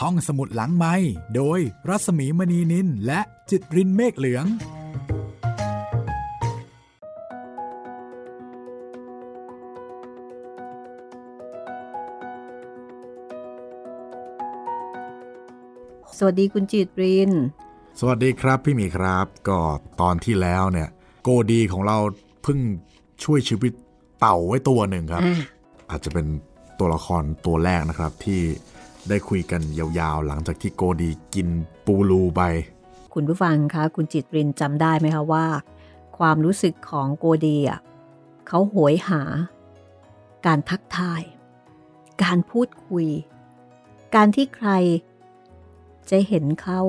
ห้องสมุดหลังไม้โดยรัสมีมณีนินและจิตรินเมฆเหลือง สวัสดีคุณจิตริน สวัสดีครับพี่หมีครับ ก็ตอนที่แล้วเนี่ย โกดีของเราเพิ่งช่วยชีวิตเต่าไว้ตัวหนึ่งครับอะอาจจะเป็นตัวละครตัวแรกนะครับที่ ได้คุยกันยาวๆ หลังจากที่โกดีกินปูรูไป คุณผู้ฟังคะ คุณจิตรินจำได้ไหมคะว่า ความรู้สึกของโกดีอะเขาโหยหา การทักทาย การพูดคุย การที่ใคร จะเห็นเขา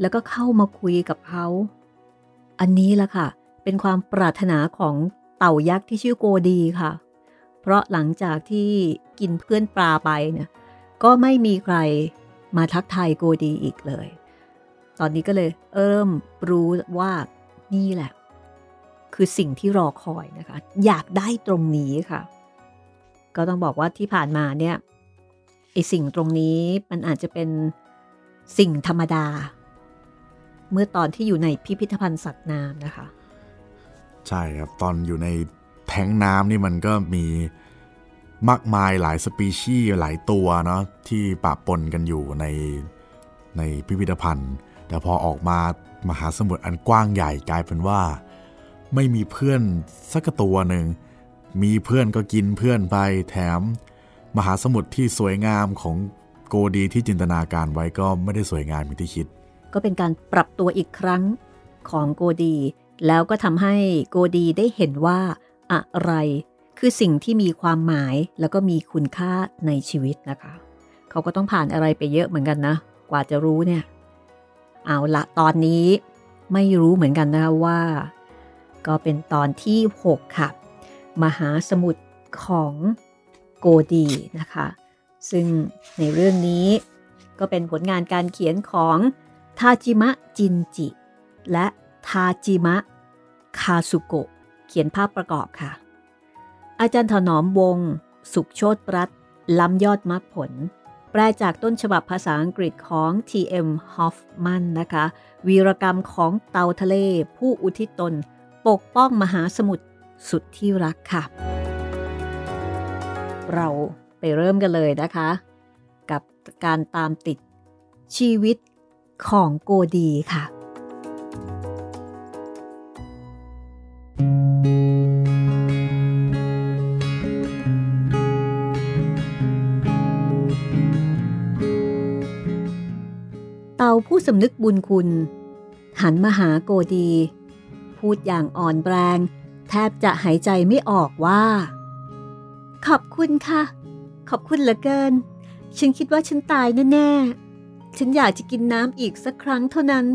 แล้วก็เข้ามาคุยกับเขา อันนี้ละค่ะ เป็นความปรารถนาของเต่ายักษ์ที่ชื่อโกดีค่ะ เพราะหลังจากที่กินเพื่อนปลาไปเนี่ย ก็ไม่มีใครมาทักทายโกดีอีกเลย ตอนนี้ก็เลยเริ่มรู้ว่านี่แหละ คือสิ่งที่รอคอยนะคะ อยากได้ตรงนี้ค่ะ ก็ต้องบอกว่าที่ผ่านมาเนี่ยไอสิ่งตรงนี้มันอาจจะเป็นสิ่งธรรมดา เมื่อตอนที่อยู่ในพิพิธภัณฑ์สัตว์น้ำนะคะ ใช่ครับ ตอนอยู่ในแท้งน้ำนี่มันก็มี มากมายหลายสปีชีส์หลายตัวเนาะที่ปะปนกันอยู่ในในพิพิธภัณฑ์ แต่พอออกมามหาสมุทรอันกว้างใหญ่กลายเป็นว่า ไม่มีเพื่อนสักตัวหนึ่ง มีเพื่อนก็กินเพื่อนไปแถม มหาสมุทรที่สวยงามของโกดีที่จินตนาการไว้ก็ไม่ได้สวยงามอย่างที่คิด ก็เป็นการปรับตัวอีกครั้งของโกดี แล้วก็ทำให้โกดีได้เห็นว่าอะไร คือสิ่งที่มีความหมายแล้วก็มีคุณค่าในชีวิตนะคะ เขาก็ต้องผ่านอะไรไปเยอะเหมือนกันนะ กว่าจะรู้เนี่ย เอาละตอนนี้ไม่รู้เหมือนกันนะคะว่า ก็เป็นตอนที่ 6 ค่ะ มหาสมุทรของโกดีนะคะ ซึ่งในเรื่องนี้ก็เป็นผลงานการเขียนของทาจิมะจินจิ และทาจิมะคาสุโกะเขียนภาพประกอบค่ะ อาจารย์ถนอมวง สุขโชตปรัตน์ล้ำยอดมรรคผล แปลจากต้นฉบับภาษาอังกฤษของ T.M. Hoffman นะคะ วีรกรรมของเตาทะเล ผู้อุทิศตน ปกป้องมหาสมุทรสุดที่รักค่ะ เราไปเริ่มกันเลยนะคะ กับการตามติดชีวิตของโกดีค่ะ สำนึกบุญคุณ หันมาหาโกดี พูดอย่างอ่อนแรง แทบจะหายใจไม่ออกว่า ขอบคุณค่ะ ขอบคุณเหลือเกิน ฉันคิดว่าฉันตายแน่ๆ ฉันอยากจะกินน้ำอีกสักครั้งเท่านั้น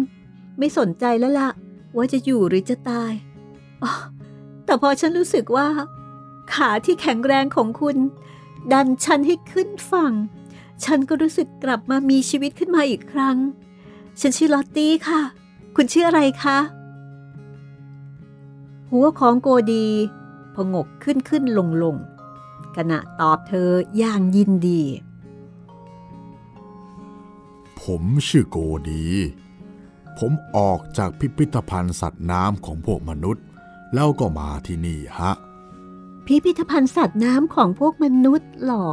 ไม่สนใจแล้วล่ะ ว่าจะอยู่หรือจะตายอ๋อแต่พอฉันรู้สึกว่า ขาที่แข็งแรงของคุณ ดันฉันให้ขึ้นฝั่ง ฉันก็รู้สึกกลับมามีชีวิตขึ้นมาอีกครั้ง ฉันชื่อลอตตี้ค่ะ คุณชื่ออะไรคะ หัวของโกดีพงกขึ้นขึ้นลงลงขณะตอบเธออย่างยินดี ผมชื่อโกดี ผมออกจากพิพิธภัณฑ์สัตว์น้ำของพวกมนุษย์ แล้วก็มาที่นี่ฮะ พิพิธภัณฑ์สัตว์น้ำของพวกมนุษย์หรอ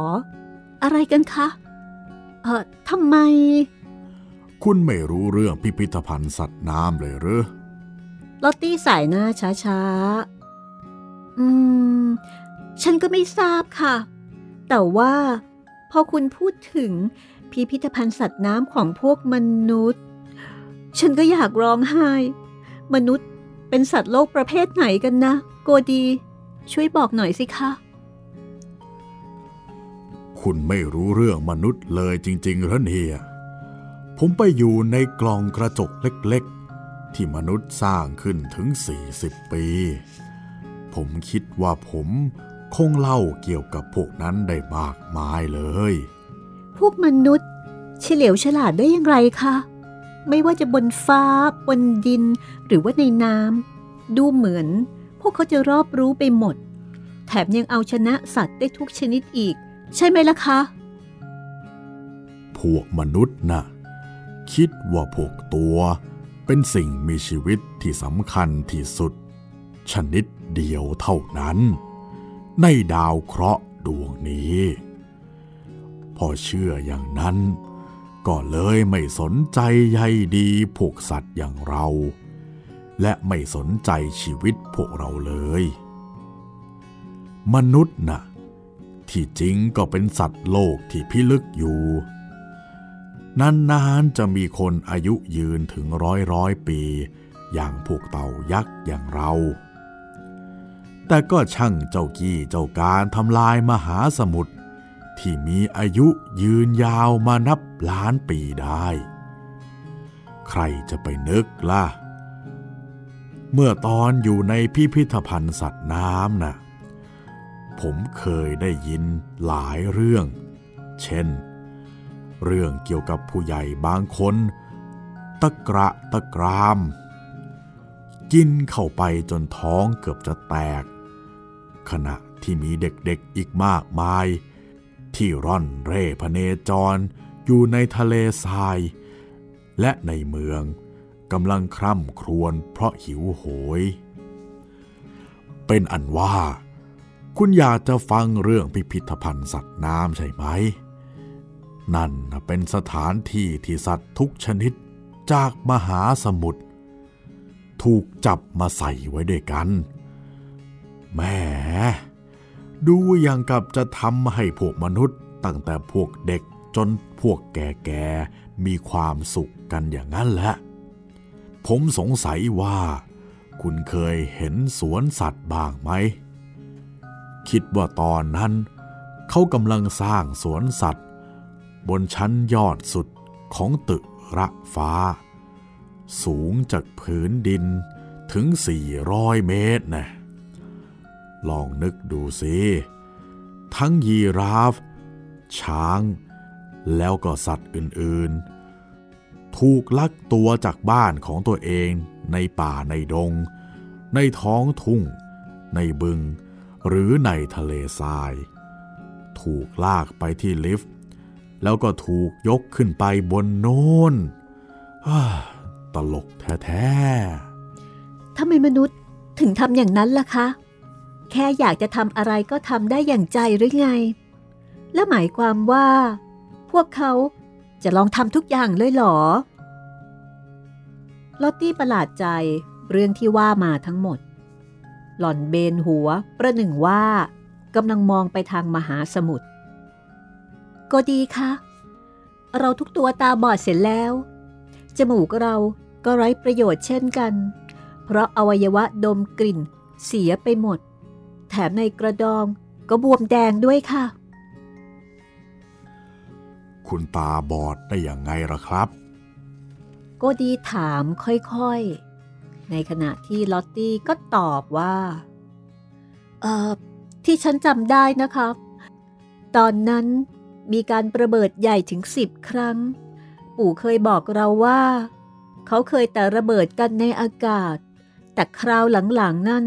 อะไรกันคะ เออทำไม คุณไม่รู้เรื่องพิพิธภัณฑ์สัตว์น้ำเลยหรือ ลอตตี้สายหน้าช้าๆ อืม ฉันก็ไม่ทราบค่ะ แต่ว่า พอคุณพูดถึงพิพิธภัณฑ์สัตว์น้ำของพวกมนุษย์ ฉันก็อยากร้องไห้ มนุษย์เป็นสัตว์โลกประเภทไหนกันนะ โกดี ช่วยบอกหน่อยสิคะคุณไม่รู้เรื่องมนุษย์เลยจริงๆเหรอเนี่ย ผมไปอยู่ในกล่องกระจกเล็กๆ ที่มนุษย์สร้างขึ้นถึง 40 ปี ผมคิดว่าผมคงเล่าเกี่ยวกับพวกนั้นได้มากมายเลย พวกมนุษย์เฉลียวฉลาดได้อย่างไรคะ ไม่ว่าจะบนฟ้า บนดิน หรือว่าในน้ำดูเหมือน พวกเขาจะรอบรู้ไปหมด แถมยังเอาชนะสัตว์ได้ทุกชนิดอีก ใช่ไหมล่ะคะ พวกมนุษย์นะ่ะ คิดว่าพวกตัวเป็นสิ่งมีชีวิตที่สำคัญที่สุด ชนิดเดียวเท่านั้น ในดาวเคราะห์ดวงนี้ พอเชื่ออย่างนั้น ก็เลยไม่สนใจใยดีพวกสัตว์อย่างเรา และไม่สนใจชีวิตพวกเราเลย มนุษย์นะ่ะที่จริงก็เป็นสัตว์โลกที่พิลึกอยู่ นานๆจะมีคนอายุยืนถึงร้อยร้อยปี อย่างพวกเต่ายักษ์อย่างเรา แต่ก็ช่างเจ้ากี้เจ้าการทำลายมหาสมุทรที่มีอายุยืนยาวมานับล้านปีได้ ใครจะไปนึกล่ะ เมื่อตอนอยู่ในพิพิธภัณฑ์สัตว์น้ำนะ่ะผมเคยได้ยินหลายเรื่อง เช่น เรื่องเกี่ยวกับผู้ใหญ่บางคน ตะกระตะกราม กินเข้าไปจนท้องเกือบจะแตก ขณะที่มีเด็กๆอีกมากมาย ที่ร่อนเร่พเนจรอยู่ในทะเลทราย และในเมืองกำลังคร่ำครวญเพราะหิวโหย เป็นอันว่า คุณอยากจะฟังเรื่องพิพิธภัณฑ์สัตว์น้ำใช่ไหม นั่นเป็นสถานที่ที่สัตว์ทุกชนิดจากมหาสมุทรถูกจับมาใส่ไว้ด้วยกัน แหม ดูอย่างกับจะทำให้พวกมนุษย์ตั้งแต่พวกเด็กจนพวกแก่ๆมีความสุขกันอย่างนั้นแหละ ผมสงสัยว่า คุณเคยเห็นสวนสัตว์บ้างไหม คิดว่าตอนนั้น เขากำลังสร้างสวนสัตว์ บนชั้นยอดสุดของตึกระฟ้า สูงจากผืนดินถึง 400 เมตรนะลองนึกดูสิ ทั้งยีราฟ ช้าง แล้วก็สัตว์อื่นๆ ถูกลักตัวจากบ้านของตัวเองในป่าในดง ในท้องทุ่ง ในบึง หรือในทะเลทราย ถูกลากไปที่ลิฟต์ แล้วก็ถูกยกขึ้นไปบนโน้นตลกแท้ๆทำไมมนุษย์ถึงทำอย่างนั้นล่ะคะ แค่อยากจะทำอะไรก็ทำได้อย่างใจหรือไง และหมายความว่า พวกเขาจะลองทำทุกอย่างเลยเหรอ ลอตตี้ประหลาดใจเรื่องที่ว่ามาทั้งหมด หล่อนเบนหัวประหนึ่งว่ากำลังมองไปทางมหาสมุทร ก็ดีค่ะเราทุกตัวตาบอดเสร็จแล้ว จมูกเราก็ไร้ประโยชน์เช่นกัน เพราะอวัยวะดมกลิ่นเสียไปหมด แถมในกระดองก็บวมแดงด้วยค่ะ คุณตาบอดได้อย่างไงล่ะครับก็ดีถามค่อยๆ ในขณะที่ลอตตี้ก็ตอบว่า เอ่อที่ฉันจำได้นะครับ ตอนนั้น มีการประเบิดใหญ่ถึงสิบครั้ง ปู่เคยบอกเราว่า เขาเคยแต่ระเบิดกันในอากาศ แต่คราวหลังๆนั่น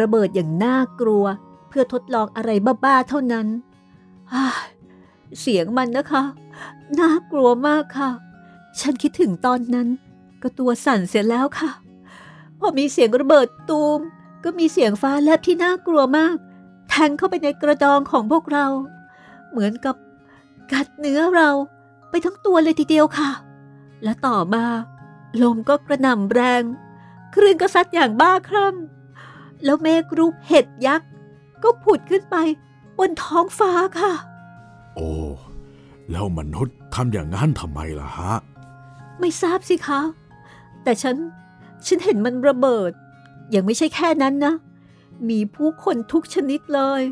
ระเบิดอย่างน่ากลัวเพื่อทดลองอะไรบ้าๆเท่านั้น เสียงมันนะคะ น่ากลัวมากค่ะ ฉันคิดถึงตอนนั้น ก็ตัวสั่นเสียแล้วค่ะ พอมีเสียงระเบิดตูม ก็มีเสียงฟ้าแลบที่น่ากลัวมากแทงเข้าไปในกระดองของพวกเรา เหมือนกับ กัดเนื้อเราไปทั้งตัวเลยทีเดียวค่ะ และต่อมา ลมก็กระหน่ำแรง คลื่นก็ซัดอย่างบ้าคลั่ง แล้วเมฆรูปเห็ดยักษ์ ก็ผุดขึ้นไป บนท้องฟ้าค่ะ โอ้ แล้วมนุษย์ทำอย่างนั้นทำไมล่ะฮะ ไม่ทราบสิคะ แต่ฉัน ฉันเห็นมันระเบิด ยังไม่ใช่แค่นั้นนะ มีผู้คนทุกชนิดเลย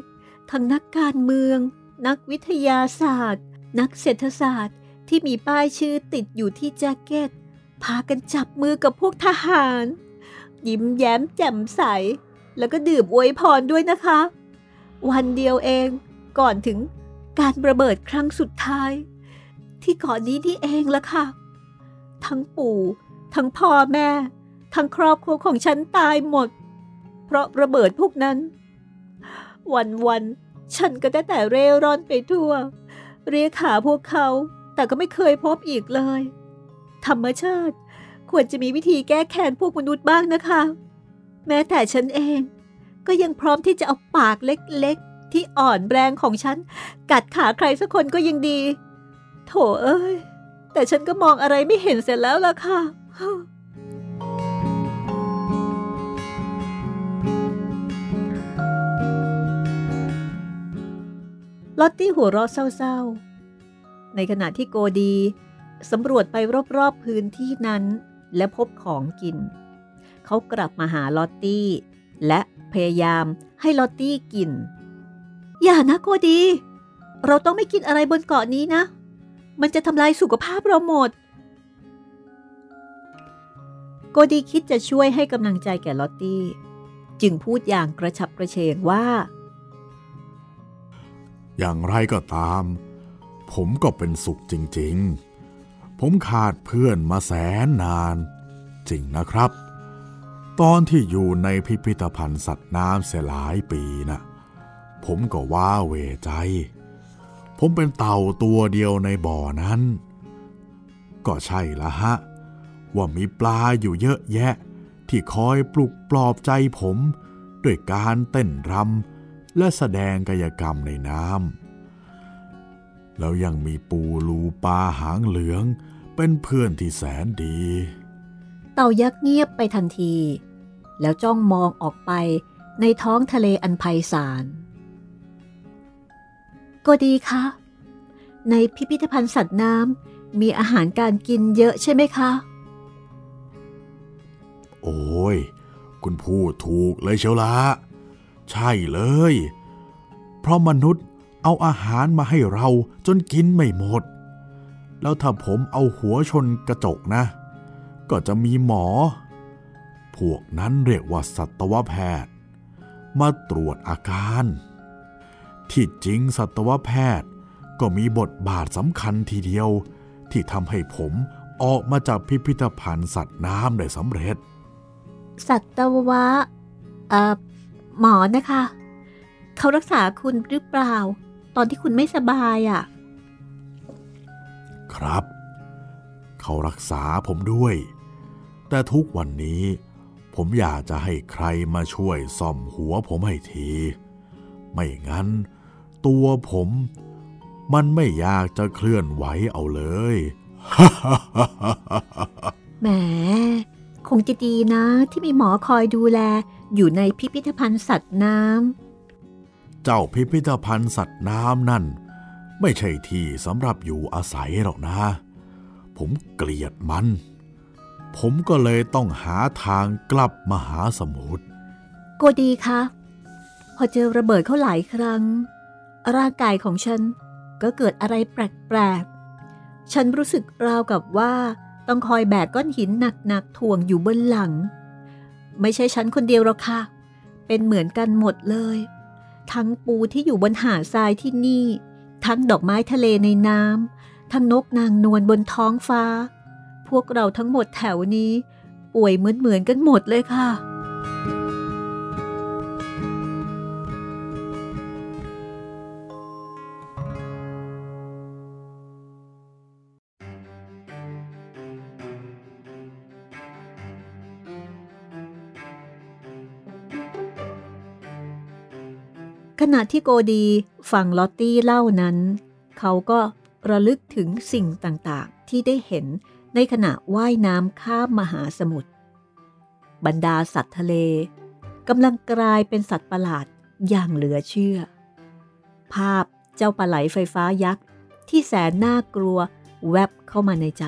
ทั้งนักการเมือง นักวิทยาศาสตร์ นักเศรษฐศาสตร์ที่มีป้ายชื่อติดอยู่ที่แจ็คเก็ต พากันจับมือกับพวกทหาร ยิ้มแย้มแจ่มใส แล้วก็ดื่มอวยพรด้วยนะคะ วันเดียวเองก่อนถึงการระเบิดครั้งสุดท้าย ที่เกาะนี้นี่เองละค่ะ ทั้งปู่ ทั้งพ่อแม่ ทั้งครอบครัวของฉันตายหมด เพราะระเบิดพวกนั้น วันวันฉันก็ได้แต่เร่ร่อนไปทั่ว เรียกหาพวกเขา แต่ก็ไม่เคยพบอีกเลย ธรรมชาติควรจะมีวิธีแก้แค้นพวกมนุษย์บ้างนะคะ แม้แต่ฉันเอง ก็ยังพร้อมที่จะเอาปากเล็กๆ ที่อ่อนแรงของฉัน กัดขาใครสักคนก็ยังดี โถเอ้ย แต่ฉันก็มองอะไรไม่เห็นเสร็จแล้วล่ะค่ะ ลอตตี้หัวเราะเศร้าๆ ในขณะที่โกดีสำรวจไปรอบๆพื้นที่นั้น และพบของกิน เขากลับมาหาลอตตี้ และพยายามให้ลอตตี้กิน อย่านะโกดี เราต้องไม่กินอะไรบนเกาะนี้นะ มันจะทำลายสุขภาพเราหมด โกดีคิดจะช่วยให้กำลังใจแก่ลอตตี้ จึงพูดอย่างกระฉับกระเฉงว่า อย่างไรก็ตาม ผมก็เป็นสุขจริงๆ ผมขาดเพื่อนมาแสนนาน จริงนะครับ ตอนที่อยู่ในพิพิธภัณฑ์สัตว์น้ำเสียหลายปีนะ่ะผมก็ว่าเวใจ ผมเป็นเต่าตัวเดียวในบ่อนั้น ก็ใช่ละฮะ ว่ามีปลาอยู่เยอะแยะ ที่คอยปลุกปลอบใจผม ด้วยการเต้นรำ และแสดงกายกรรมในน้ำแล้วยังมีปูรูปลาหางเหลืองเป็นเพื่อนที่แสนดี เต่ายักษ์เงียบไปทันที แล้วจ้องมองออกไปในท้องทะเลอันไพศาลก็ดีคะในพิพิธภัณฑ์สัตว์น้ำมีอาหารการกินเยอะใช่ไหมคะ โอ้ย คุณพูดถูกเลยเชียวละ ใช่เลย เพราะมนุษย์เอาอาหารมาให้เราจนกินไม่หมด แล้วถ้าผมเอาหัวชนกระจกนะ ก็จะมีหมอ พวกนั้นเรียกว่าสัตวแพทย์ มาตรวจอาการ ที่จริงสัตวแพทย์ก็มีบทบาทสำคัญทีเดียว ที่ทำให้ผมออกมาจากพิพิธภัณฑ์สัตว์น้ำได้สำเร็จ สัตวะเอ่อ หมอนะคะ เขารักษาคุณหรือเปล่า ตอนที่คุณไม่สบายอะ่ะ ครับ เขารักษาผมด้วย แต่ทุกวันนี้ ผมอยากจะให้ใครมาช่วยซ่อมหัวผมให้ที ไม่งั้น ตัวผมมันไม่อยากจะเคลื่อนไหวเอาเลย แหม คงจะดีนะที่มีหมอคอยดูแลอยู่ในพิพิธภัณฑ์สัตว์น้ำ เจ้าพิพิธภัณฑ์สัตว์น้ำนั่น ไม่ใช่ที่สำหรับอยู่อาศัยหรอกนะ ผมเกลียดมัน ผมก็เลยต้องหาทางกลับมาหาสมุทรโกดีคะพอเจอระเบิดเขาหลายครั้ง ร่างกายของฉันก็เกิดอะไรแปลกๆ ฉันรู้สึกราวกับว่า ต้องคอยแบกก้อนหินหนักๆถ่วงอยู่บนหลัง ไม่ใช่ฉันคนเดียวหรอกค่ะ เป็นเหมือนกันหมดเลย ทั้งปูที่อยู่บนหาดทรายที่นี่ ทั้งดอกไม้ทะเลในน้ำทั้งนกนางนวลบนท้องฟ้า พวกเราทั้งหมดแถวนี้ ป่วยเหมือนๆกันหมดเลยค่ะ ขณะที่โกดีฟังลอตตี้เล่านั้น เขาก็ระลึกถึงสิ่งต่างๆ ที่ได้เห็นในขณะว่ายน้ำข้ามมหาสมุทรบรรดาสัตว์ทะเลกำลังกลายเป็นสัตว์ประหลาดอย่างเหลือเชื่อ ภาพเจ้าปลาไหลไฟฟ้ายักษ์ ที่แสนน่ากลัวแวบเข้ามาในใจ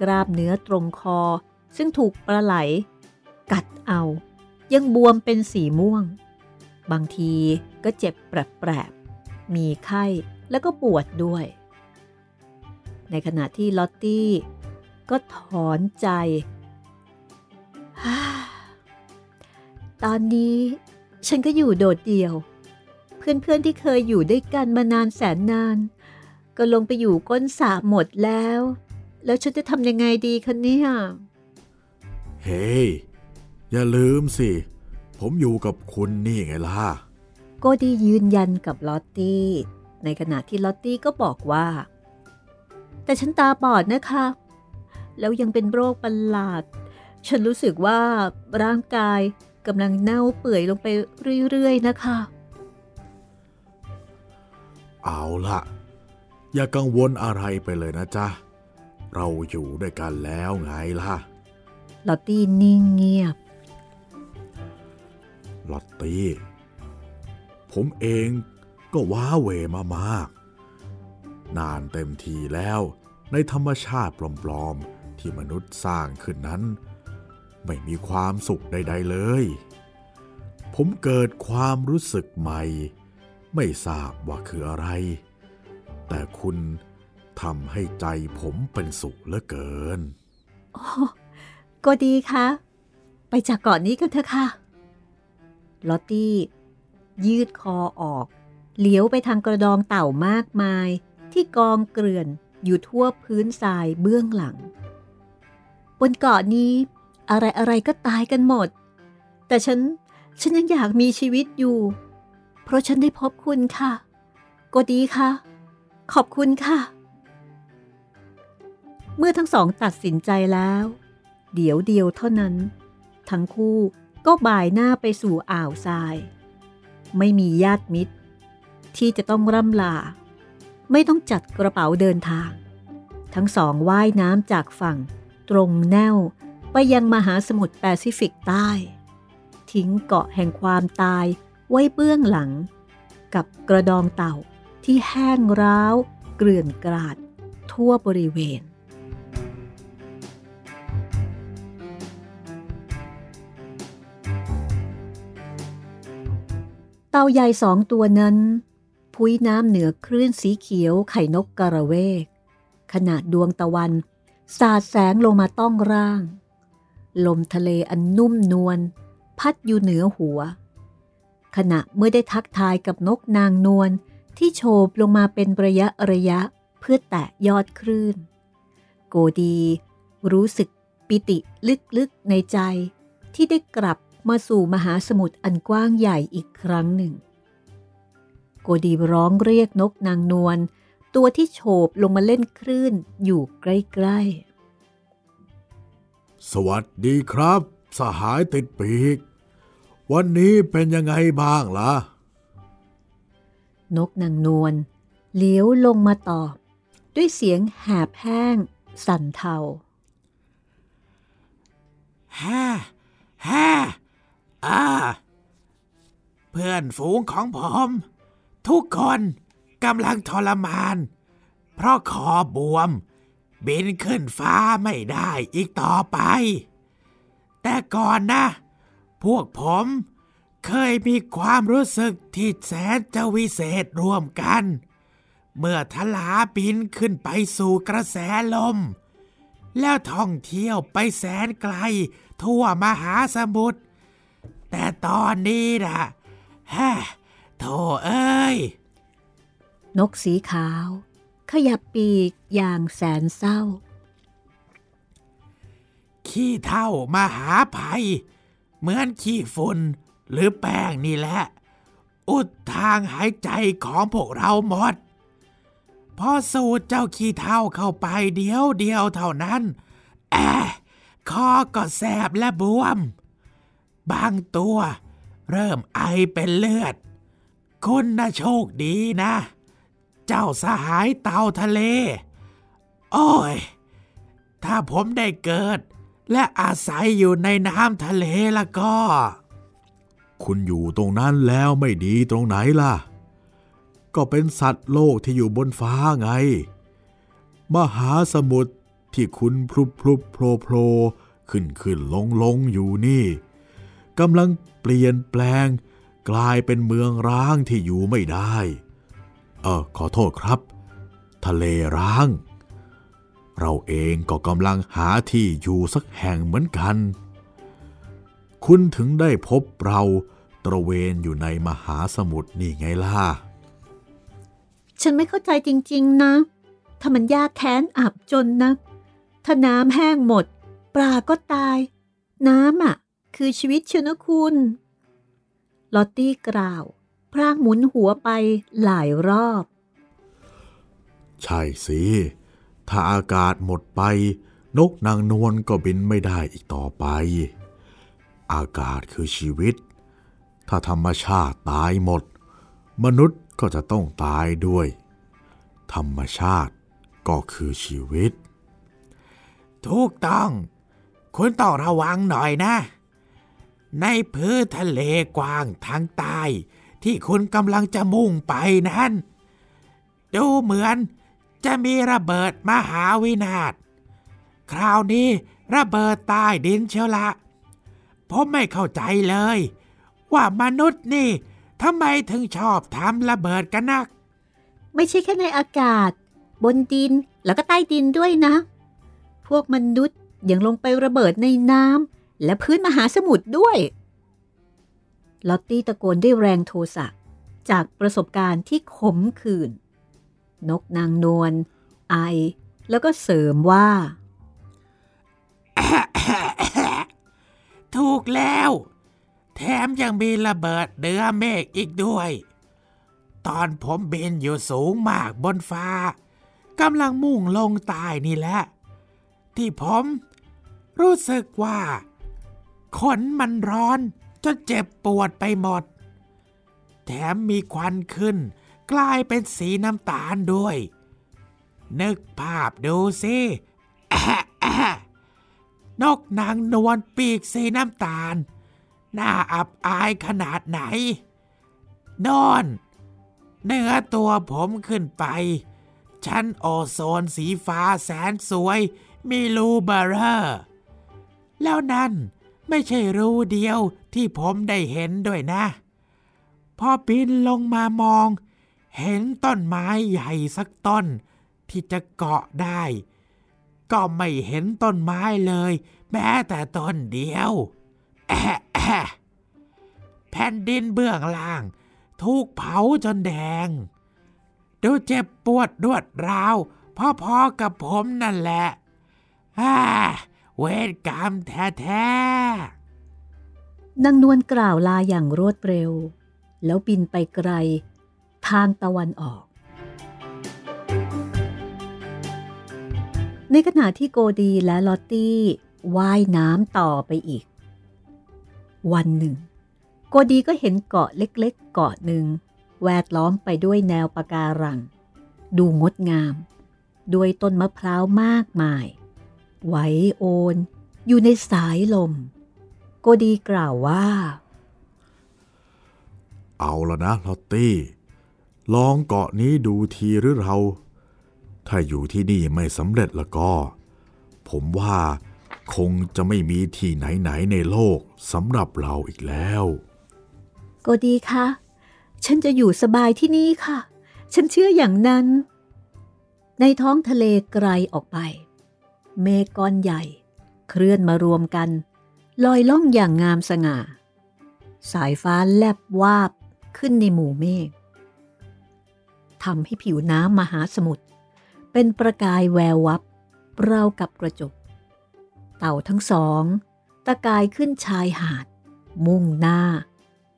กราบเนื้อตรงคอซึ่งถูกปลาไหล กัดเอา ยังบวมเป็นสีม่วง บางทีก็เจ็บแปรบๆมีไข้แล้วก็ปวดด้วย ในขณะที่ลอตตี้ก็ถอนใจ ตอนนี้ฉันก็อยู่โดดเดี่ยว เพื่อนๆที่เคยอยู่ด้วยกันมานานแสนนาน ก็ลงไปอยู่ก้นสาหมดแล้ว แล้วฉันจะทำยังไงดีคะเนี่ย เฮ้ hey, อย่าลืมสิ ผมอยู่กับคุณนี่ไงล่ะ โกดียืนยันกับลอตตี้ ในขณะที่ลอตตี้ก็บอกว่า แต่ฉันตาบอดนะคะ แล้วยังเป็นโรคประหลาด ฉันรู้สึกว่าร่างกายกำลังเน่าเปื่อยลงไปเรื่อยๆนะคะ เอาล่ะอย่ากังวลอะไรไปเลยนะจ๊ะ เราอยู่ด้วยกันแล้วไงล่ะ ลอตตี้นิ่งเงียบ ลอตตี้ ผมเองก็ว้าเหวมามาก นานเต็มทีแล้วในธรรมชาติปลอมๆ ที่มนุษย์สร้างขึ้นนั้น ไม่มีความสุขใด ๆเลย ผมเกิดความรู้สึกใหม่ ไม่ทราบว่าคืออะไร แต่คุณทำให้ใจผมเป็นสุขเหลือเกินโอ้ก็ดีค่ะ ไปจากเกาะนนี้กันเถอะค่ะ ลอตตี้ ยืดคอออก เหลียวไปทางกระดองเต่ามากมาย ที่กองเกลื่อนอยู่ทั่วพื้นทรายเบื้องหลัง บนเกาะนี้ อะไรอะไรก็ตายกันหมด แต่ฉัน ฉันยังอยากมีชีวิตอยู่ เพราะฉันได้พบคุณค่ะก็ดีค่ะ ขอบคุณค่ะ เมื่อทั้งสองตัดสินใจแล้ว เดี๋ยวเดียวเท่านั้น ทั้งคู่ ก็บ่ายหน้าไปสู่อ่าวทราย ไม่มีญาติมิตร ที่จะต้องร่ำลา ไม่ต้องจัดกระเป๋าเดินทาง ทั้งสองว่ายน้ำจากฝั่ง ตรงแนวไปยังมหาสมุทรแปซิฟิกใต้ ทิ้งเกาะแห่งความตายไว้เบื้องหลัง กับกระดองเต่าที่แห้งร้าว เกลื่อนกราด ทั่วบริเวณ เต่าใหญ่สองตัวนั้น พุ้ยน้ำเหนือคลื่นสีเขียวไข่นกกระเวก ขนาดดวงตะวัน สาดแสงลงมาต้องร่าง ลมทะเลอันนุ่มนวลพัดอยู่เหนือหัว ขณะเมื่อได้ทักทายกับนกนางนวลที่โฉบลงมาเป็นระยะระยะเพื่อแตะยอดคลื่น โกดี รู้สึกปิติลึกๆในใจที่ได้กลับ มาสู่มหาสมุทรอันกว้างใหญ่อีกครั้งหนึ่ง โกดีร้องเรียกนกนางนวลตัวที่โฉบลงมาเล่นคลื่นอยู่ใกล้สวัสดีครับ สหายติดปีก วันนี้เป็นยังไงบ้างล่ะๆนกนางนวลเลี้ยวลงมาตอบ ด้วยเสียงแหบแห้ง สั่นเทาฮ่าฮ่า อ่า เพื่อนฝูงของผม ทุกคนกำลังทรมาน เพราะคอบวม บินขึ้นฟ้าไม่ได้อีกต่อไป แต่ก่อนนะ พวกผมเคยมีความรู้สึกที่แสนจะวิเศษร่วมกัน เมื่อทลาบินขึ้นไปสู่กระแสลม แล้วท่องเที่ยวไปแสนไกลทั่วมหาสมุทร แต่ตอนนี้นะฮะโธ่เอ้ย นกสีขาว ขยับปีกอย่างแสนเศร้า ขี้เท่ามหาภัย เหมือนขี้ฝุ่นหรือแป้งนี่แหละ อุดทางหายใจของพวกเราหมด พอสูดเจ้าขี้เท่าเข้าไปเดียวเดียวเท่านั้น แอะคอก็แสบและบวม บางตัว เริ่มไอเป็นเลือด คุณน่ะโชคดีนะ เจ้าสหายเต่าทะเล โอ้ย ถ้าผมได้เกิด และอาศัยอยู่ในน้ำทะเลล้วก็ คุณอยู่ตรงนั้นแล้วไม่ดีตรงไหนล่ะ ก็เป็นสัตว์โลกที่อยู่บนฟ้าไง มหาสมุทรที่คุณพลุบพลุบโผล่โผล่ขึ้นขึ้นลงลงอยู่นี่ กำลังเปลี่ยนแปลง กลายเป็นเมืองร้างที่อยู่ไม่ได้ เออขอโทษครับ ทะเลร้าง เราเองก็กำลังหาที่อยู่สักแห่งเหมือนกัน คุณถึงได้พบเราตระเวนอยู่ในมหาสมุทรนี่ไงล่ะ ฉันไม่เข้าใจจริง ๆ นะ ถ้ามันยากแค้นอับจนนะ ถ้าน้ำแห้งหมด ปลาก็ตาย น้ำอะ คือชีวิตเชียวนะคุณ ลอตตี้กล่าว พรางหมุนหัวไปหลายรอบ ใช่สิ ถ้าอากาศหมดไป นกนางนวลก็บินไม่ได้อีกต่อไป อากาศคือชีวิต ถ้าธรรมชาติตายหมด มนุษย์ก็จะต้องตายด้วย ธรรมชาติก็คือชีวิต ถูกต้อง คุณต้องระวังหน่อยนะ ในพื้นทะเลกว้างทางใต้ที่คุณกำลังจะมุ่งไปนั้น ดูเหมือนจะมีระเบิดมหาวินาศ คราวนี้ระเบิดใต้ดินเชียวละผมไม่เข้าใจเลย ว่ามนุษย์นี่ทำไมถึงชอบทำระเบิดกันนัก ไม่ใช่แค่ในอากาศ บนดินแล้วก็ใต้ดินด้วยนะ พวกมนุษย์ยังลงไประเบิดในน้ำ และพื้นมหาสมุทรด้วย ลอตตี้ตะโกนด้วยแรงโทสะจากประสบการณ์ที่ขมขื่น นกนางนวลไอ แล้วก็เสริมว่า ถูกแล้ว แถมยังมีระเบิดเดือเมฆอีกด้วย ตอนผมบินอยู่สูงมากบนฟ้ากำลังมุ่งลงใต้นี่แหละ ที่ผมรู้สึกว่า ขนมันร้อนจนเจ็บปวดไปหมด แถมมีควันขึ้น กลายเป็นสีน้ำตาลด้วย นึกภาพดูสินกนางนวลปีกสีน้ำตาล น่าอับอายขนาดไหนนอนเนื้อตัวผมขึ้นไป ชั้นโอโซนสีฟ้าแสนสวย มีรูเบอร์เรอร์แล้วนั่น ไม่ใช่รูเดียวที่ผมได้เห็นด้วยนะ พอบินลงมามอง เห็นต้นไม้ใหญ่สักต้น ที่จะเกาะได้ ก็ไม่เห็นต้นไม้เลย แม้แต่ต้นเดียวแอะแอะแผ่นดินเบื้องล่าง ถูกเผาจนแดง ดูเจ็บปวดรวดร้าวพอๆกับผมนั่นแหละอ่า เวรกรรมแท้ๆนางนวลกล่าวลาอย่างรวดเร็ว แล้วบินไปไกล ทางตะวันออก ในขณะที่โกดีและลอตตี้ว่ายน้ำต่อไปอีก วันหนึ่ง โกดีก็เห็นเกาะเล็กๆ เกาะหนึ่ง แวดล้อมไปด้วยแนวปะการัง ดูงดงาม ด้วยต้นมะพร้าวมากมาย ไหวโอน อยู่ในสายลม โกดีกล่าวว่า เอาละนะลอตตี้ ลองเกาะนี้ดูทีหรือเรา ถ้าอยู่ที่นี่ไม่สำเร็จแล้วก็ ผมว่าคงจะไม่มีที่ไหนๆในโลกสำหรับเราอีกแล้ว โกดีคะฉันจะอยู่สบายที่นี่ค่ะ ฉันเชื่ออย่างนั้น ในท้องทะเลไกลออกไป เมฆก้อนใหญ่ เคลื่อนมารวมกัน ลอยล่องอย่างงามสง่า สายฟ้าแลบวาบขึ้นในหมู่เมฆทำให้ผิวน้ำมหาสมุทรเป็นประกายแวววับเรากับกระจก เต่าทั้งสอง ตะกายขึ้นชายหาด มุ่งหน้า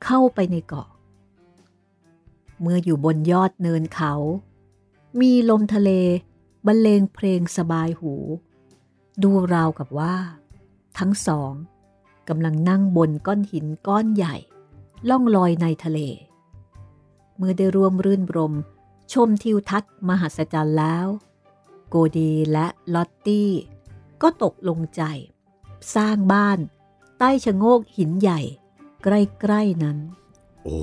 เข้าไปในเกาะ เมื่ออยู่บนยอดเนินเขา มีลมทะเลบรรเลงเพลงสบายหู ดูราวกับว่า ทั้งสองกำลังนั่งบนก้อนหินก้อนใหญ่ ล่องลอยในทะเล เมื่อได้ร่วมรื่นรม ชมทิวทัศน์มหัศจรรย์แล้ว โกดีและลอตตี้ ก็ตกลงใจ สร้างบ้านใต้ชะโงกหินใหญ่ ใกล้ๆนั้น โอ้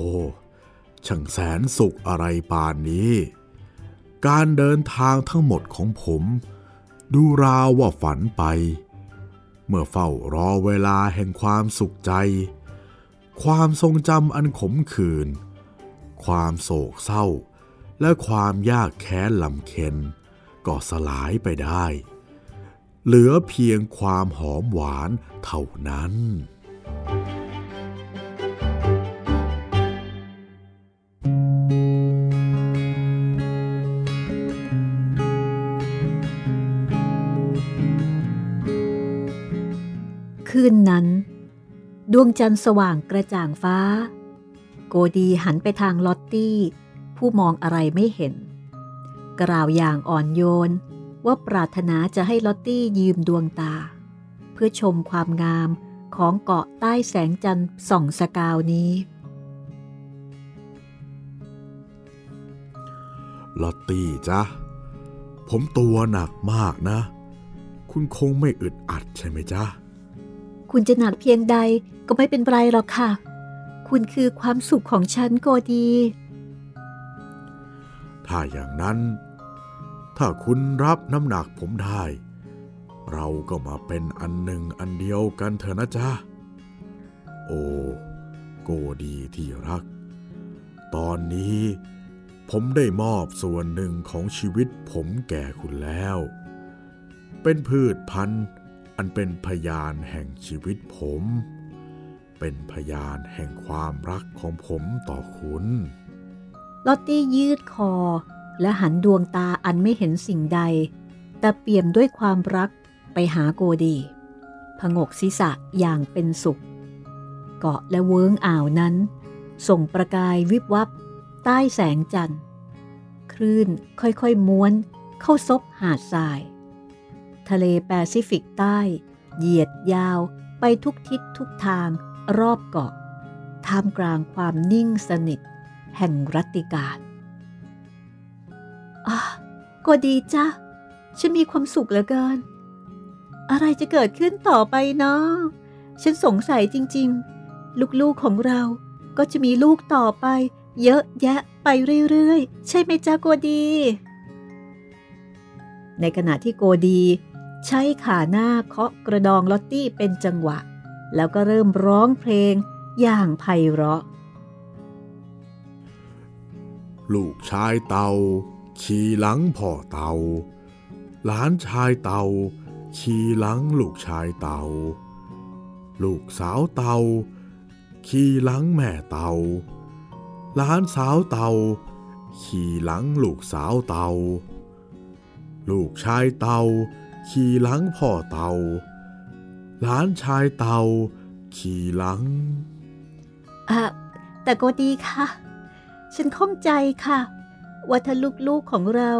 ช่างแสนสุขอะไรป่านนี้ การเดินทางทั้งหมดของผม ดูราวว่าฝันไป เมื่อเฝ้ารอเวลาแห่งความสุขใจ ความทรงจำอันขมขื่นความโศกเศร้า และความยากแค้นลำเค็นก็สลายไปได้ เหลือเพียงความหอมหวานเท่านั้น คืนนั้น ดวงจันทร์สว่างกระจ่างฟ้า โกดีหันไปทางลอตตี้ ผู้มองอะไรไม่เห็น กล่าวอย่างอ่อนโยนว่าปรารถนาจะให้ลอตตี้ยืมดวงตา เพื่อชมความงามของเกาะใต้แสงจันทร์ส่องสกาวนี้ ลอตตี้จ้ะผมตัวหนักมากนะ คุณคงไม่อึดอัดใช่ไหมจ๊ะ คุณจะหนักเพียงใดก็ไม่เป็นไรหรอกค่ะ คุณคือความสุขของฉันโกดี ถ้าอย่างนั้น ถ้าคุณรับน้ำหนักผมได้ เราก็มาเป็นอันหนึ่งอันเดียวกันเถอะนะจ๊ะ โอ้โกดีที่รัก ตอนนี้ผมได้มอบส่วนหนึ่งของชีวิตผมแก่คุณแล้ว เป็นพืชพันธุ์ อันเป็นพยานแห่งชีวิตผม เป็นพยานแห่งความรักของผมต่อคุณ ลอตตี้ยืดคอ และหันดวงตาอันไม่เห็นสิ่งใด แต่เปี่ยมด้วยความรักไปหาโกดี ผงกศีรษะอย่างเป็นสุข เกาะและเวิ้งอ่าวนั้น ส่งประกายวิบวับ ใต้แสงจันทร์ คลื่นค่อยๆม้วนเข้าซบหาดทราย ทะเลแปซิฟิกใต้ เหยียดยาวไปทุกทิศทุกทางรอบเกาะ ท่ามกลางความนิ่งสนิท แห่งรัตติการอะก็ดีจ้ะฉันมีความสุขเหลือเกิน อะไรจะเกิดขึ้นต่อไปเนาะฉันสงสัยจริงๆ ลูกๆของเราก็จะมีลูกต่อไป เยอะแยะไปเรื่อยๆ ใช่ไหมจ้าโกดี ในขณะที่โกดี ใช้ขาหน้าเคาะกระดองลอตตี้เป็นจังหวะ แล้วก็เริ่มร้องเพลงอย่างไพเราะ ลูกชายเตาขี่หลังพ่อเตา หลานชายเตาขี่หลังลูกชายเตา ลูกสาวเตาขี่หลังแม่เตา หลานสาวเตาขี่หลังลูกสาวเตา ลูกชายเตา ขี่หลังพ่อเต่าหลานชายเต่าขี่หลังอะแต่ก็ดีค่ะ ฉันข้องใจค่ะ ว่าถ้าลูกๆของเรา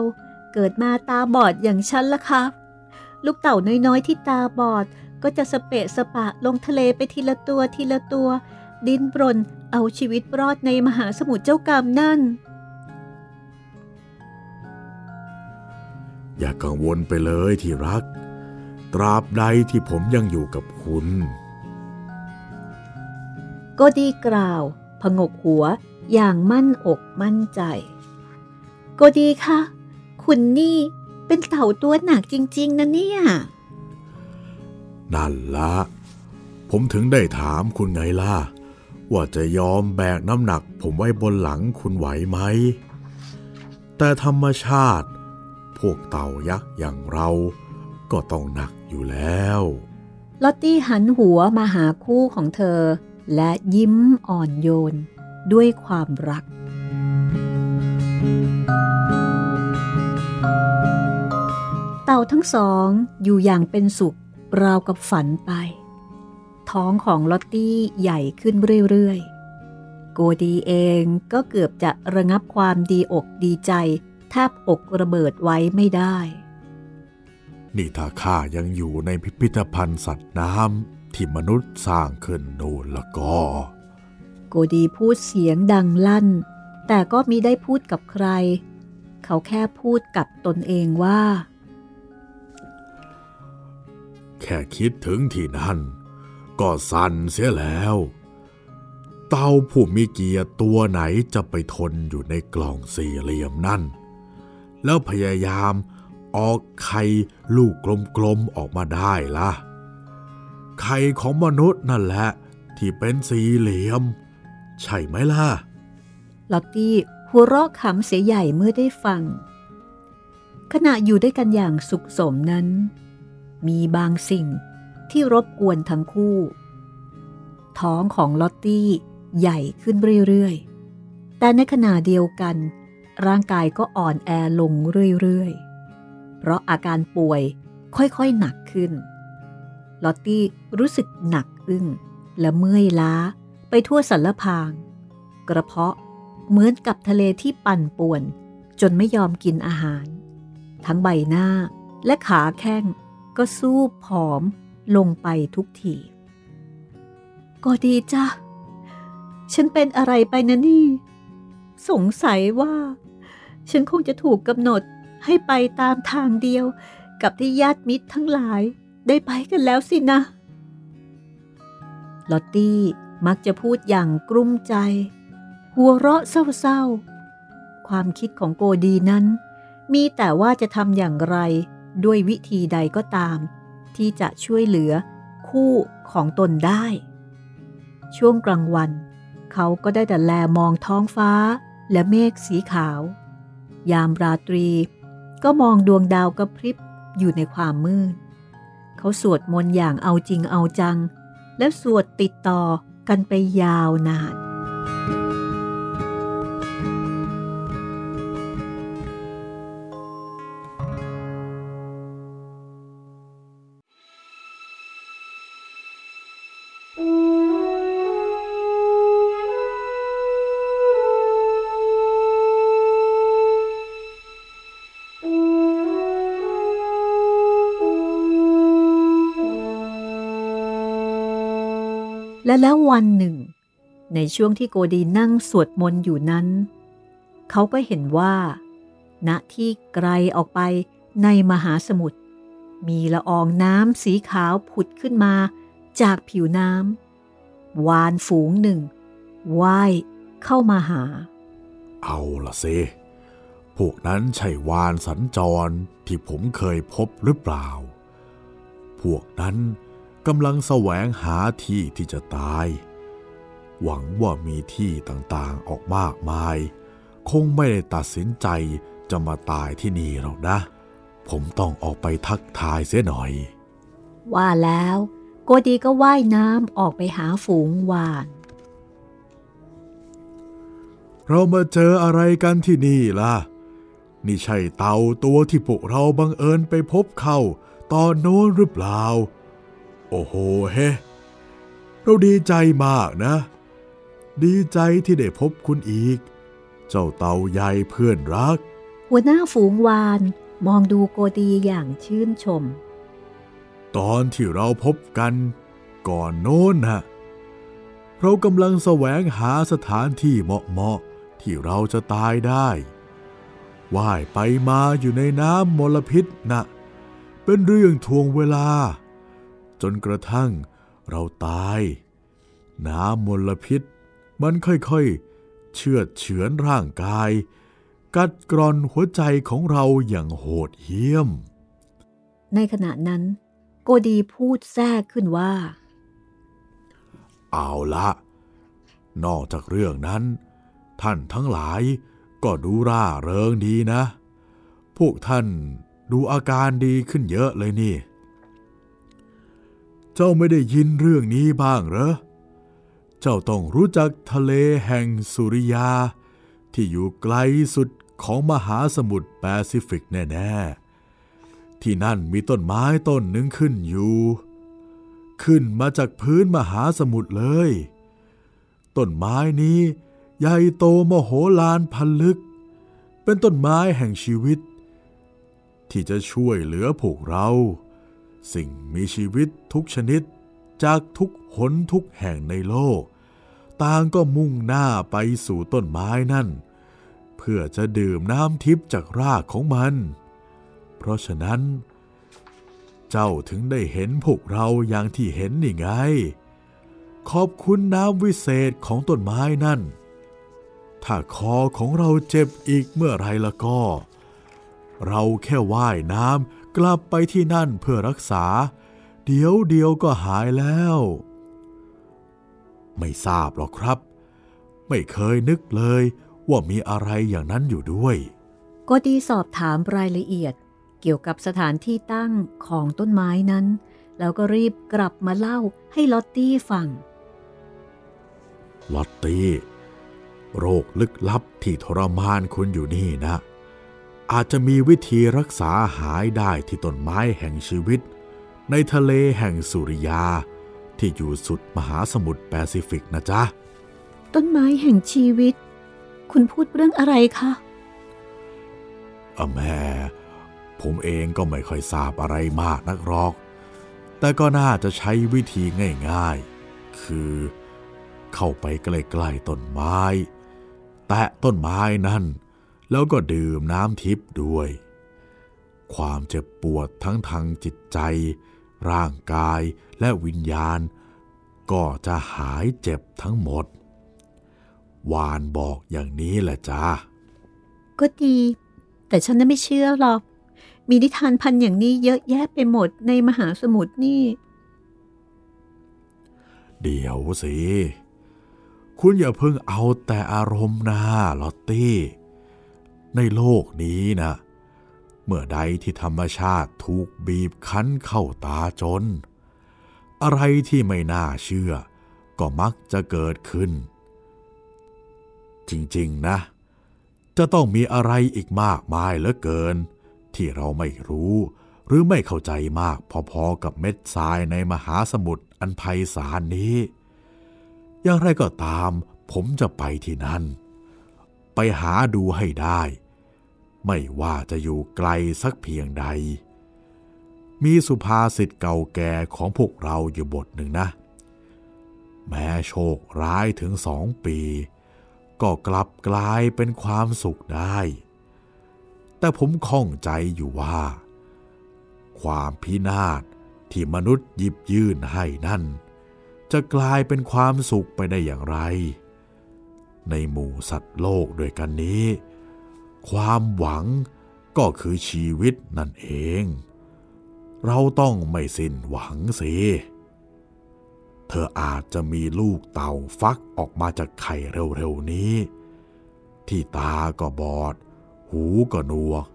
เกิดมาตาบอดอย่างฉันล่ะครับ ลูกเต่าน้อยๆที่ตาบอดก็จะสเปะสปะลงทะเลไปทีละตัวทีละตัว ดิ้นรนเอาชีวิตรอดในมหาสมุทรเจ้ากรรมนั่น อย่ากังวลไปเลยที่รัก ตราบใดที่ผมยังอยู่กับคุณก็ดีกล่าวพงกหัวอย่างมั่นอกมั่นใจก็ดีค่ะคุณนี่เป็นเต่าตัวหนักจริง ๆนะเนี่ย นั่นละผมถึงได้ถามคุณไงล่ะ ว่าจะยอมแบกน้ำหนักผมไว้บนหลังคุณไหวไหม แต่ธรรมชาติ พวกเต่ายักษ์อย่างเราก็ต้องหนักอยู่แล้ว ลอตตี้หันหัวมาหาคู่ของเธอ และยิ้มอ่อนโยน ด้วยความรัก เต่าทั้งสองอยู่อย่างเป็นสุขราวกับฝันไป ท้องของลอตตี้ใหญ่ขึ้นเรื่อยๆ โกดีเองก็เกือบจะระงับความดีอกดีใจ แทบอกระเบิดไว้ไม่ได้ นี่ถ้าข้ายังอยู่ในพิพิธภัณฑ์สัตว์น้ำที่มนุษย์สร้างขึ้นโน่นละก็โกดีพูดเสียงดังลั่น แต่ก็มิได้พูดกับใคร เขาแค่พูดกับตนเองว่า แค่คิดถึงที่นั่น ก็สั่นเสียแล้ว เต่าผู้มีเกียรติตัวไหนจะไปทนอยู่ในกล่องสี่เหลี่ยมนั่น แล้วพยายามออกไข่ลูกกลมๆออกมาได้ล่ะ ไข่ของมนุษย์นั่นแหละ ที่เป็นสี่เหลี่ยม ใช่ไหมล่ะ ลอตตี้หัวเราะขำเสียใหญ่เมื่อได้ฟัง ขณะอยู่ด้วยกันอย่างสุขสมนั้น มีบางสิ่งที่รบกวนทั้งคู่ ท้องของลอตตี้ใหญ่ขึ้นเรื่อยๆ แต่ในขณะเดียวกัน ร่างกายก็อ่อนแอลงเรื่อยๆ เพราะอาการป่วยค่อยๆหนักขึ้น ลอตตี้รู้สึกหนักอึ้งและเมื่อยล้าไปทั่วสันลพาง กระเพาะเหมือนกับทะเลที่ปั่นป่วน จนไม่ยอมกินอาหาร ทั้งใบหน้าและขาแข้งก็สู้ผอมลงไปทุกที ก็ดีจ้ะ ฉันเป็นอะไรไปนะนี่ สงสัยว่า ฉันคงจะถูกกำหนดให้ไปตามทางเดียวกับที่ญาติมิตรทั้งหลายได้ไปกันแล้วสินะ ลอตตี้มักจะพูดอย่างกลุ้มใจ หัวเราะเศร้าๆ ความคิดของโกดีนั้น มีแต่ว่าจะทำอย่างไรด้วยวิธีใดก็ตาม ที่จะช่วยเหลือคู่ของตนได้ ช่วงกลางวัน เขาก็ได้แต่แลมองท้องฟ้าและเมฆสีขาว ยามราตรี ก็มองดวงดาวกระพริบอยู่ในความมืด เขาสวดมนต์อย่างเอาจริงเอาจัง และสวดติดต่อกันไปยาวนาน และแล้ววันหนึ่ง ในช่วงที่โกดีนั่งสวดมนต์อยู่นั้น เขาก็เห็นว่า ณที่ไกลออกไปในมหาสมุทรมีละอองน้ำสีขาวผุดขึ้นมาจากผิวน้ำวานฝูงหนึ่งว่ายเข้ามาหา เอาละสิพวกนั้นใช่วานสัญจรที่ผมเคยพบหรือเปล่า พวกนั้น กำลังแสวงหาที่ที่จะตาย หวังว่ามีที่ต่างๆออกมากมาย คงไม่ได้ตัดสินใจจะมาตายที่นี่หรอกนะ ผมต้องออกไปทักทายเสียหน่อย ว่าแล้วโกดีก็ว่ายน้ำออกไปหาฝูงวานเรามาเจออะไรกันที่นี่ล่ะ นี่ใช่เต่าตัวที่พวกเราบังเอิญไปพบเข้า ตอนโน้นหรือเปล่า โอ้โหเฮเราดีใจมากนะ ดีใจที่ได้พบคุณอีก เจ้าเต่าใหญ่เพื่อนรัก หัวหน้าฝูงวานมองดูโกดีอย่างชื่นชม ตอนที่เราพบกันก่อนโน้นนะเรากำลังแสวงหาสถานที่เหมาะๆที่เราจะตายได้ว่ายไปมาอยู่ในน้ำมลพิษนะ เป็นเรื่องทวงเวลา จนกระทั่งเราตาย น้ำมลพิษ มันค่อยๆ เชือดเฉือนร่างกาย กัดกร่อนหัวใจของเราอย่างโหดเหี้ยม ในขณะนั้น โกดีพูดแทรกขึ้นว่า เอาละ นอกจากเรื่องนั้น ท่านทั้งหลายก็ดูร่าเริงดีนะ พวกท่านดูอาการดีขึ้นเยอะเลยนี่ เจ้าไม่ได้ยินเรื่องนี้บ้างเหรอ เจ้าต้องรู้จักทะเลแห่งสุริยา ที่อยู่ไกลสุดของมหาสมุทรแปซิฟิกแน่ๆ ที่นั่นมีต้นไม้ต้นหนึ่งขึ้นอยู่ ขึ้นมาจากพื้นมหาสมุทรเลย ต้นไม้นี้ใหญ่โตมโหฬารพันลึก เป็นต้นไม้แห่งชีวิต ที่จะช่วยเหลือพวกเรา สิ่งมีชีวิตทุกชนิดจากทุกหนทุกแห่งในโลก ต่างก็มุ่งหน้าไปสู่ต้นไม้นั่น เพื่อจะดื่มน้ำทิพย์จากรากของมัน เพราะฉะนั้น เจ้าถึงได้เห็นพวกเราอย่างที่เห็นนี่ไง ขอบคุณน้ำวิเศษของต้นไม้นั่น ถ้าคอของเราเจ็บอีกเมื่อไรละก็ เราแค่ว่ายน้ำ กลับไปที่นั่นเพื่อรักษา เดี๋ยวเดียวก็หายแล้ว ไม่ทราบหรอกครับ ไม่เคยนึกเลยว่ามีอะไรอย่างนั้นอยู่ด้วย โกดีสอบถามรายละเอียดเกี่ยวกับสถานที่ตั้งของต้นไม้นั้น แล้วก็รีบกลับมาเล่าให้ลอตตี้ฟัง ลอตตี้ โรคลึกลับที่ทรมานคุณอยู่นี่นะ อาจจะมีวิธีรักษาหายได้ที่ต้นไม้แห่งชีวิต ในทะเลแห่งสุริยา ที่อยู่สุดมหาสมุทรแปซิฟิกนะจ๊ะ ต้นไม้แห่งชีวิต คุณพูดเรื่องอะไรคะอะแม่ผผมเองก็ไม่ค่อยทราบอะไรมากนักหรอก แต่ก็น่าจะใช้วิธีง่ายๆ คือเข้าไปใกล้ๆต้นไม้ แตะต้นไม้นั่น แล้วก็ดื่มน้ำทิพย์ด้วย ความเจ็บปวดทั้งทางจิตใจ ร่างกายและวิญญาณ ก็จะหายเจ็บทั้งหมด วานบอกอย่างนี้แหละจ้าก็ดี แต่ฉันน่ะไม่เชื่อหรอก มีนิทานพันอย่างนี้เยอะแยะไปหมดในมหาสมุทรนี่ เดี๋ยวสิ คุณอย่าเพิ่งเอาแต่อารมณ์นะลอตตี้ ในโลกนี้นะ เมื่อใดที่ธรรมชาติถูกบีบคั้นเข้าตาจน อะไรที่ไม่น่าเชื่อ ก็มักจะเกิดขึ้น จริงๆนะ จะต้องมีอะไรอีกมากมายเหลือเกิน ที่เราไม่รู้หรือไม่เข้าใจมากพอๆกับเม็ดทรายในมหาสมุทรอันไพศาลนี้ อย่างไรก็ตาม ผมจะไปที่นั่น ไปหาดูให้ได้ ไม่ว่าจะอยู่ไกลสักเพียงใด มีสุภาษิตเก่าแก่ของพวกเราอยู่บทหนึ่งนะ แม้โชคร้ายถึงสองปี ก็กลับกลายเป็นความสุขได้ แต่ผมข้องใจอยู่ว่า ความพินาศที่มนุษย์หยิบยื่นให้นั่น จะกลายเป็นความสุขไปได้อย่างไร ในหมู่สัตว์โลกด้วยกันนี้ ความหวังก็คือชีวิตนั่นเอง เราต้องไม่สิ้นหวังสิเธออาจจะมีลูกเต่าฟักออกมาจากไข่เร็วๆนี้ ที่ตาก็บอด หูก็หนวก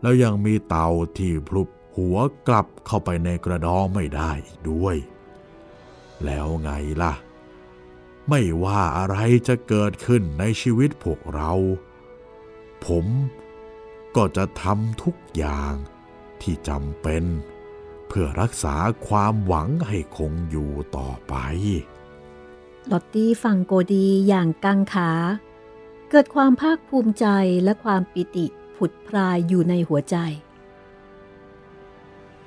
แล้วยังมีเต่าที่พลุบหัวกลับเข้าไปในกระดองไม่ได้อีกด้วย แล้วไงล่ะ ไม่ว่าอะไรจะเกิดขึ้นในชีวิตพวกเรา ผมก็จะทำทุกอย่างที่จำเป็น เพื่อรักษาความหวังให้คงอยู่ต่อไป ลอตตี้ฟังโกดีอย่างกังขา เกิดความภาคภูมิใจและความปิติผุดพรายอยู่ในหัวใจ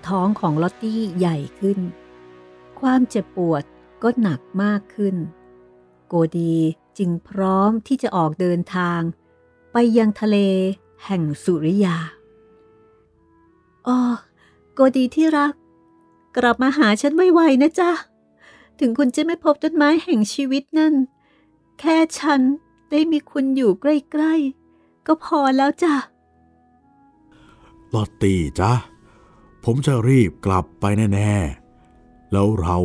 ท้องของลอตตี้ใหญ่ขึ้น ความเจ็บปวดก็หนักมากขึ้น โกดีจึงพร้อมที่จะออกเดินทาง ไปยังทะเลแห่งสุริยา อ๋อโกดีที่รัก กลับมาหาฉันไวๆนะจ๊ะ ถึงคุณจะไม่พบต้นไม้แห่งชีวิตนั่น แค่ฉันได้มีคุณอยู่ใกล้ๆ ก็พอแล้วจ้ะ ลอตตี้จ้ะ ผมจะรีบกลับไปแน่ๆ แล้วเรา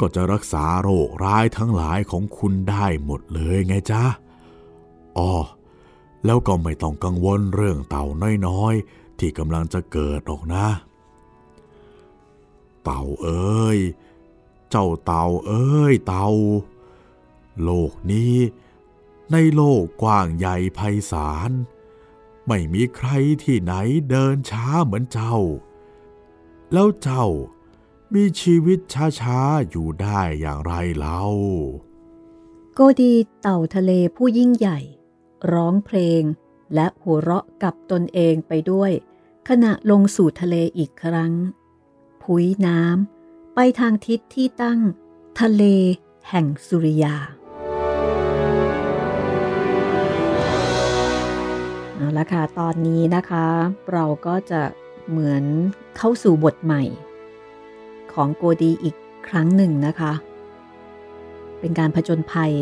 ก็จะรักษาโรคร้ายทั้งหลายของคุณได้หมดเลยไงจ๊ะ อ๋อ แล้วก็ไม่ต้องกังวลเรื่องเต่าน้อยๆ ที่กำลังจะเกิดหรอกนะ เต่าเอ้ย เจ้าเต่าเอ้ยเต่า โลกนี้ ในโลกกว้างใหญ่ไพศาล ไม่มีใครที่ไหนเดินช้าเหมือนเจ้า แล้วเจ้ามีชีวิตช้าๆ อยู่ได้อย่างไรเล่า โกดีเต่าทะเลผู้ยิ่งใหญ่ ร้องเพลง และหัวเราะกับตนเองไปด้วย ขณะลงสู่ทะเลอีกครั้ง ผุยน้ำไปทางทิศที่ตั้ง ทะเลแห่งสุริยาเอาละค่ะ ตอนนี้นะคะ เราก็จะเหมือนเข้าสู่บทใหม่ ของโกดีอีกครั้งหนึ่งนะคะ เป็นการผจญภัย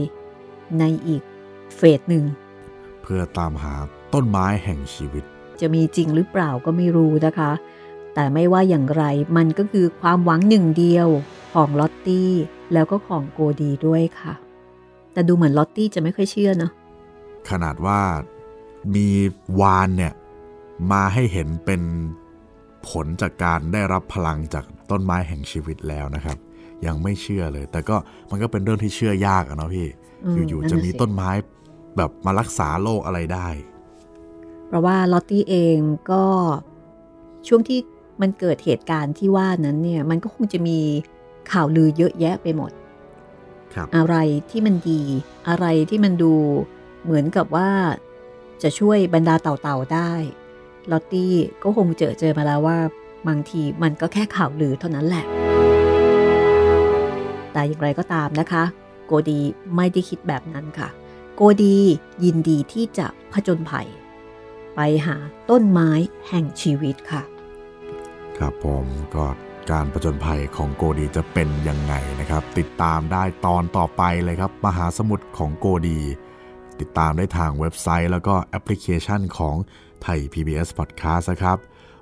ในอีกเฟสหนึ่ง พื่อตามหาต้นไม้แห่งชีวิต จะมีจริงหรือเปล่าก็ไม่รู้นะคะ แต่ไม่ว่าอย่างไรมันก็คือความหวังหนึ่งเดียวของลอตตี้แล้วก็ของโกดีด้วยค่ะ แต่ดูเหมือนลอตตี้จะไม่ค่อยเชื่อเนาะขนาดว่ามีวานเนี่ย มาให้เห็นเป็นผลจากการได้รับพลังจากต้นไม้แห่งชีวิตแล้วนะครับ ยังไม่เชื่อเลย แต่ก็มันก็เป็นเรื่องที่เชื่อยากอะเนาะพี่อืมอยู่นั่นๆจะน่ะมีสิต้นไม้ แบบมารักษาโรคอะไรได้ เพราะว่าลอตตี้เองก็ช่วงที่มันเกิดเหตุการณ์ที่ว่านั้นเนี่ย มันก็คงจะมีข่าวลือเยอะแยะไปหมดครับอะไรที่มันดี อะไรที่มันดูเหมือนกับว่าจะช่วยบรรดาเต่าๆได้ ลอตตี้ก็คงเจอเจอมาแล้วว่าบางทีมันก็แค่ข่าวลือเท่านั้นแหละ แต่อย่างไรก็ตามนะคะ โกดีไม่ได้คิดแบบนั้นค่ะ โกดียินดีที่จะผจญภัย ไปหาต้นไม้แห่งชีวิตค่ะ ครับผมก็การประจนภัยของโกดีจะเป็นยังไงนะครับ ติดตามได้ตอนต่อไปเลยครับ มหาสมุทรของโกดี ติดตามได้ทางเว็บไซต์แล้วก็แอปพลิเคชันของไทย PBS Podcast นะครับ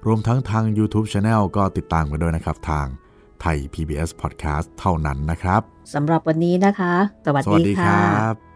รวมทั้งทาง YouTube Channel ก็ติดตามกันด้วยนะครับทางไทย PBS Podcast เท่านั้นนะครับสำหรับวันนี้นะคะ สวัสสวัสดีดีคค่ะ